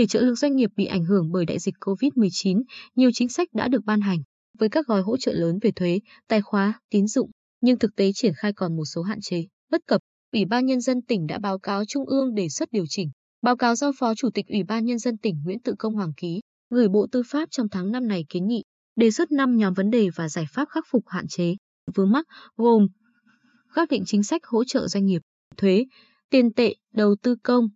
Để trợ lực doanh nghiệp bị ảnh hưởng bởi đại dịch COVID-19, nhiều chính sách đã được ban hành với các gói hỗ trợ lớn về thuế, tài khóa, tín dụng, nhưng thực tế triển khai còn một số hạn chế, bất cập. Ủy ban nhân dân tỉnh đã báo cáo Trung ương đề xuất điều chỉnh. Báo cáo do Phó Chủ tịch Ủy ban nhân dân tỉnh Nguyễn Tự Công Hoàng ký, gửi Bộ Tư pháp trong tháng 5 này kiến nghị, đề xuất 5 nhóm vấn đề và giải pháp khắc phục hạn chế, vướng mắc gồm xác định chính sách hỗ trợ doanh nghiệp, thuế, tiền tệ, đầu tư công,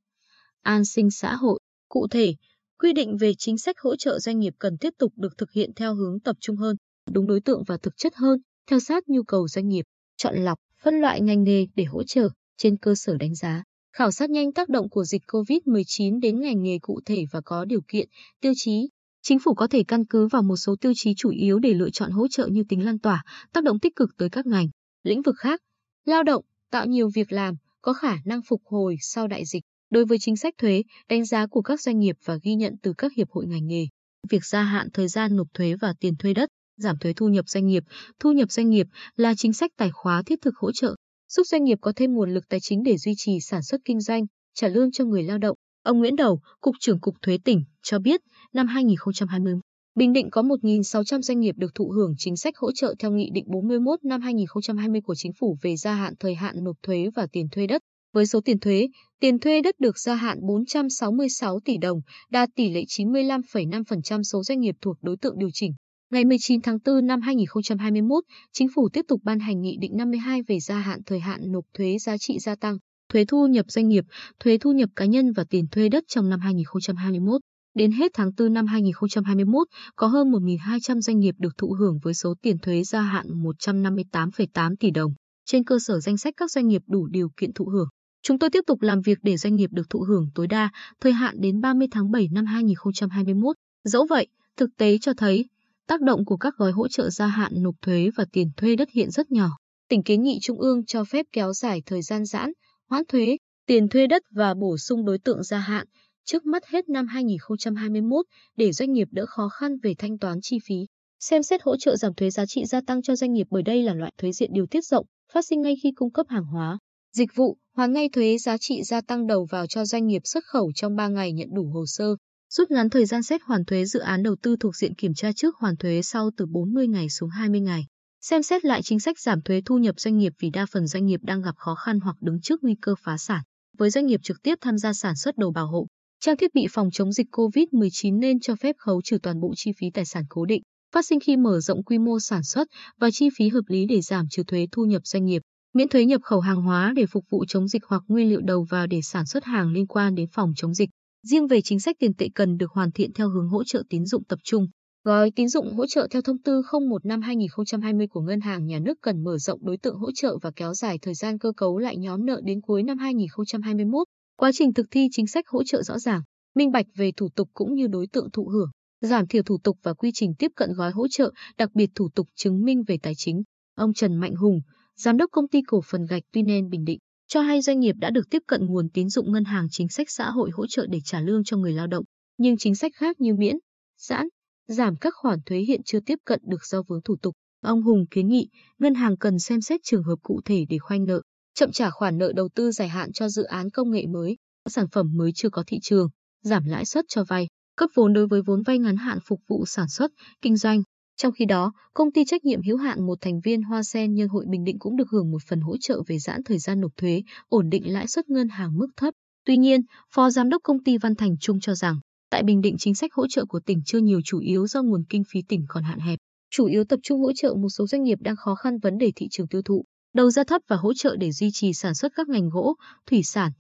an sinh xã hội. Cụ thể, quy định về chính sách hỗ trợ doanh nghiệp cần tiếp tục được thực hiện theo hướng tập trung hơn, đúng đối tượng và thực chất hơn, theo sát nhu cầu doanh nghiệp, chọn lọc, phân loại ngành nghề để hỗ trợ trên cơ sở đánh giá, khảo sát nhanh tác động của dịch COVID-19 đến ngành nghề cụ thể và có điều kiện, tiêu chí. Chính phủ có thể căn cứ vào một số tiêu chí chủ yếu để lựa chọn hỗ trợ như tính lan tỏa, tác động tích cực tới các ngành, lĩnh vực khác, lao động, tạo nhiều việc làm, có khả năng phục hồi sau đại dịch. Đối với chính sách thuế, đánh giá của các doanh nghiệp và ghi nhận từ các hiệp hội ngành nghề, việc gia hạn thời gian nộp thuế và tiền thuê đất, giảm thuế thu nhập doanh nghiệp, thu nhập doanh nghiệp là chính sách tài khóa thiết thực hỗ trợ, giúp doanh nghiệp có thêm nguồn lực tài chính để duy trì sản xuất kinh doanh, trả lương cho người lao động. Ông Nguyễn Đầu, Cục trưởng Cục Thuế tỉnh, cho biết, năm 2020, Bình Định có 1.600 doanh nghiệp được thụ hưởng chính sách hỗ trợ theo Nghị định 41 năm 2020 của Chính phủ về gia hạn thời hạn nộp thuế và tiền thuê đất. Với số tiền thuế, tiền thuê đất được gia hạn 466 tỷ đồng, đạt tỷ lệ 95,5% số doanh nghiệp thuộc đối tượng điều chỉnh. Ngày 19 tháng 4 năm 2021, Chính phủ tiếp tục ban hành Nghị định 52 về gia hạn thời hạn nộp thuế giá trị gia tăng, thuế thu nhập doanh nghiệp, thuế thu nhập cá nhân và tiền thuê đất trong năm 2021. Đến hết tháng 4 năm 2021, có hơn 1.200 doanh nghiệp được thụ hưởng với số tiền thuế gia hạn 158,8 tỷ đồng. Trên cơ sở danh sách các doanh nghiệp đủ điều kiện thụ hưởng, chúng tôi tiếp tục làm việc để doanh nghiệp được thụ hưởng tối đa, thời hạn đến 30 tháng 7 năm 2021. Dẫu vậy, thực tế cho thấy, tác động của các gói hỗ trợ gia hạn nộp thuế và tiền thuê đất hiện rất nhỏ. Tỉnh kiến nghị Trung ương cho phép kéo dài thời gian giãn, hoãn thuế, tiền thuê đất và bổ sung đối tượng gia hạn, trước mắt hết năm 2021 để doanh nghiệp đỡ khó khăn về thanh toán chi phí. Xem xét hỗ trợ giảm thuế giá trị gia tăng cho doanh nghiệp bởi đây là loại thuế diện điều tiết rộng, phát sinh ngay khi cung cấp hàng hóa, dịch vụ, hoàn ngay thuế giá trị gia tăng đầu vào cho doanh nghiệp xuất khẩu trong 3 ngày nhận đủ hồ sơ, rút ngắn thời gian xét hoàn thuế dự án đầu tư thuộc diện kiểm tra trước hoàn thuế sau từ 40 ngày xuống 20 ngày. Xem xét lại chính sách giảm thuế thu nhập doanh nghiệp vì đa phần doanh nghiệp đang gặp khó khăn hoặc đứng trước nguy cơ phá sản. Với doanh nghiệp trực tiếp tham gia sản xuất đồ bảo hộ, Trang thiết bị phòng chống dịch COVID-19 nên cho phép khấu trừ toàn bộ chi phí tài sản cố định, phát sinh khi mở rộng quy mô sản xuất và chi phí hợp lý để giảm trừ thuế thu nhập doanh nghiệp, miễn thuế nhập khẩu hàng hóa để phục vụ chống dịch hoặc nguyên liệu đầu vào để sản xuất hàng liên quan đến phòng chống dịch. Riêng về chính sách tiền tệ cần được hoàn thiện theo hướng hỗ trợ tín dụng tập trung. Gói tín dụng hỗ trợ theo thông tư 01 năm 2020 của Ngân hàng Nhà nước cần mở rộng đối tượng hỗ trợ và kéo dài thời gian cơ cấu lại nhóm nợ đến cuối năm 2021. Quá trình thực thi chính sách hỗ trợ rõ ràng, minh bạch về thủ tục cũng như đối tượng thụ hưởng, giảm thiểu thủ tục và quy trình tiếp cận gói hỗ trợ, đặc biệt thủ tục chứng minh về tài chính. Ông Trần Mạnh Hùng, giám đốc công ty cổ phần gạch Tuynen Bình Định, cho hay doanh nghiệp đã được tiếp cận nguồn tín dụng ngân hàng chính sách xã hội hỗ trợ để trả lương cho người lao động, nhưng chính sách khác như miễn, giãn, giảm các khoản thuế hiện chưa tiếp cận được do vướng thủ tục. Ông Hùng kiến nghị ngân hàng cần xem xét trường hợp cụ thể để khoanh nợ, chậm trả khoản nợ đầu tư dài hạn cho dự án công nghệ mới, sản phẩm mới chưa có thị trường, giảm lãi suất cho vay, cấp vốn đối với vốn vay ngắn hạn phục vụ sản xuất, kinh doanh. Trong khi đó, công ty trách nhiệm hữu hạn một thành viên Hoa Sen Nhân hội Bình Định cũng được hưởng một phần hỗ trợ về giãn thời gian nộp thuế, ổn định lãi suất ngân hàng mức thấp. Tuy nhiên, Phó Giám đốc công ty Văn Thành Trung cho rằng, tại Bình Định chính sách hỗ trợ của tỉnh chưa nhiều chủ yếu do nguồn kinh phí tỉnh còn hạn hẹp, chủ yếu tập trung hỗ trợ một số doanh nghiệp đang khó khăn vấn đề thị trường tiêu thụ đầu ra thấp và hỗ trợ để duy trì sản xuất các ngành gỗ, thủy sản,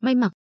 may mặc,